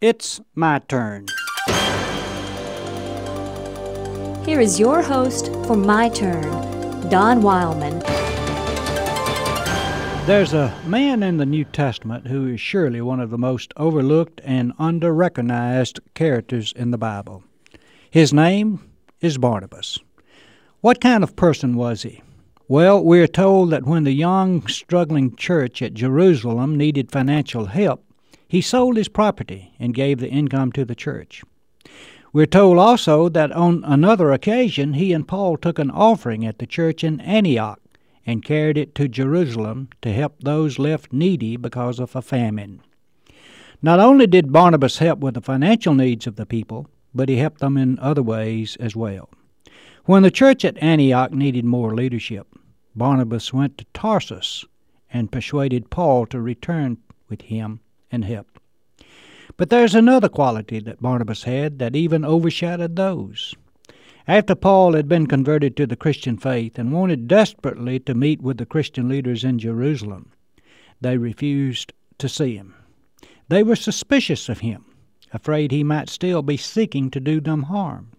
It's my turn. Here is your host for My Turn, Don Wildman. There's a man in the New Testament who is surely one of the most overlooked and under recognized characters in the Bible. His name is Barnabas. What kind of person was he? Well, we're told that when the young, struggling church at Jerusalem needed financial help, he sold his property and gave the income to the church. We're told also that on another occasion he and Paul took an offering at the church in Antioch and carried it to Jerusalem to help those left needy because of a famine. Not only did Barnabas help with the financial needs of the people, but he helped them in other ways as well. When the church at Antioch needed more leadership, Barnabas went to Tarsus and persuaded Paul to return with him and help. But there's another quality that Barnabas had that even overshadowed those. After Paul had been converted to the Christian faith and wanted desperately to meet with the Christian leaders in Jerusalem, they refused to see him. They were suspicious of him, afraid he might still be seeking to do them harm.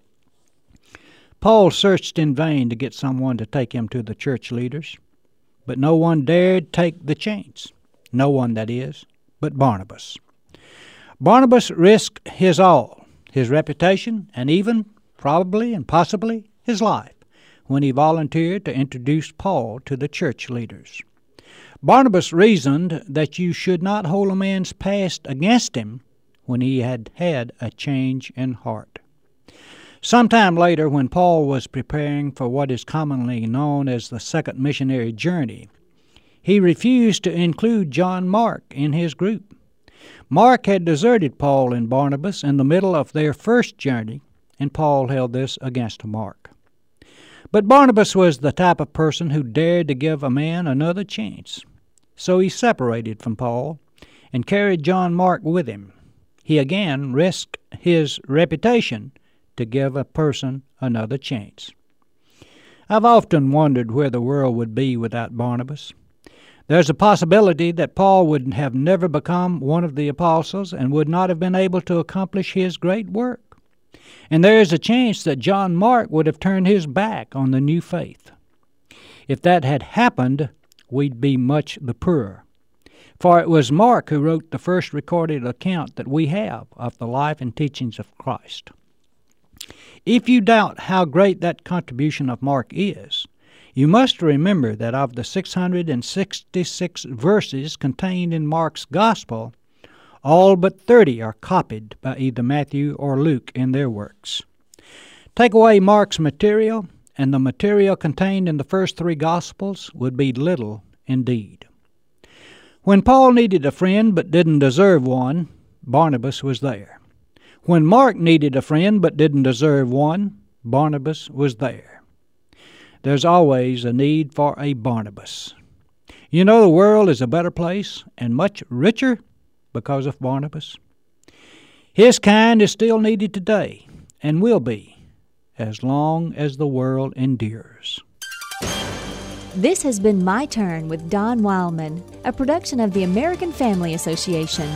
Paul searched in vain to get someone to take him to the church leaders, but no one dared take the chance. No one, that is, but Barnabas. Barnabas risked his all, his reputation, and even, probably and possibly, his life, when he volunteered to introduce Paul to the church leaders. Barnabas reasoned that you should not hold a man's past against him when he had had a change in heart. Some time later, when Paul was preparing for what is commonly known as the second missionary journey, he refused to include John Mark in his group. Mark had deserted Paul and Barnabas in the middle of their first journey, and Paul held this against Mark. But Barnabas was the type of person who dared to give a man another chance. So he separated from Paul and carried John Mark with him. He again risked his reputation to give a person another chance. I've often wondered where the world would be without Barnabas. There's a possibility that Paul would have never become one of the apostles and would not have been able to accomplish his great work. And there is a chance that John Mark would have turned his back on the new faith. If that had happened, we'd be much the poorer. For it was Mark who wrote the first recorded account that we have of the life and teachings of Christ. If you doubt how great that contribution of Mark is, you must remember that of the 666 verses contained in Mark's Gospel, all but 30 are copied by either Matthew or Luke in their works. Take away Mark's material, and the material contained in the first three Gospels would be little indeed. When Paul needed a friend but didn't deserve one, Barnabas was there. When Mark needed a friend but didn't deserve one, Barnabas was there there's always a need for a Barnabas. You know, the world is a better place and much richer because of Barnabas. His kind is still needed today and will be as long as the world endures. This has been My Turn with Don Wildman, a production of the American Family Association.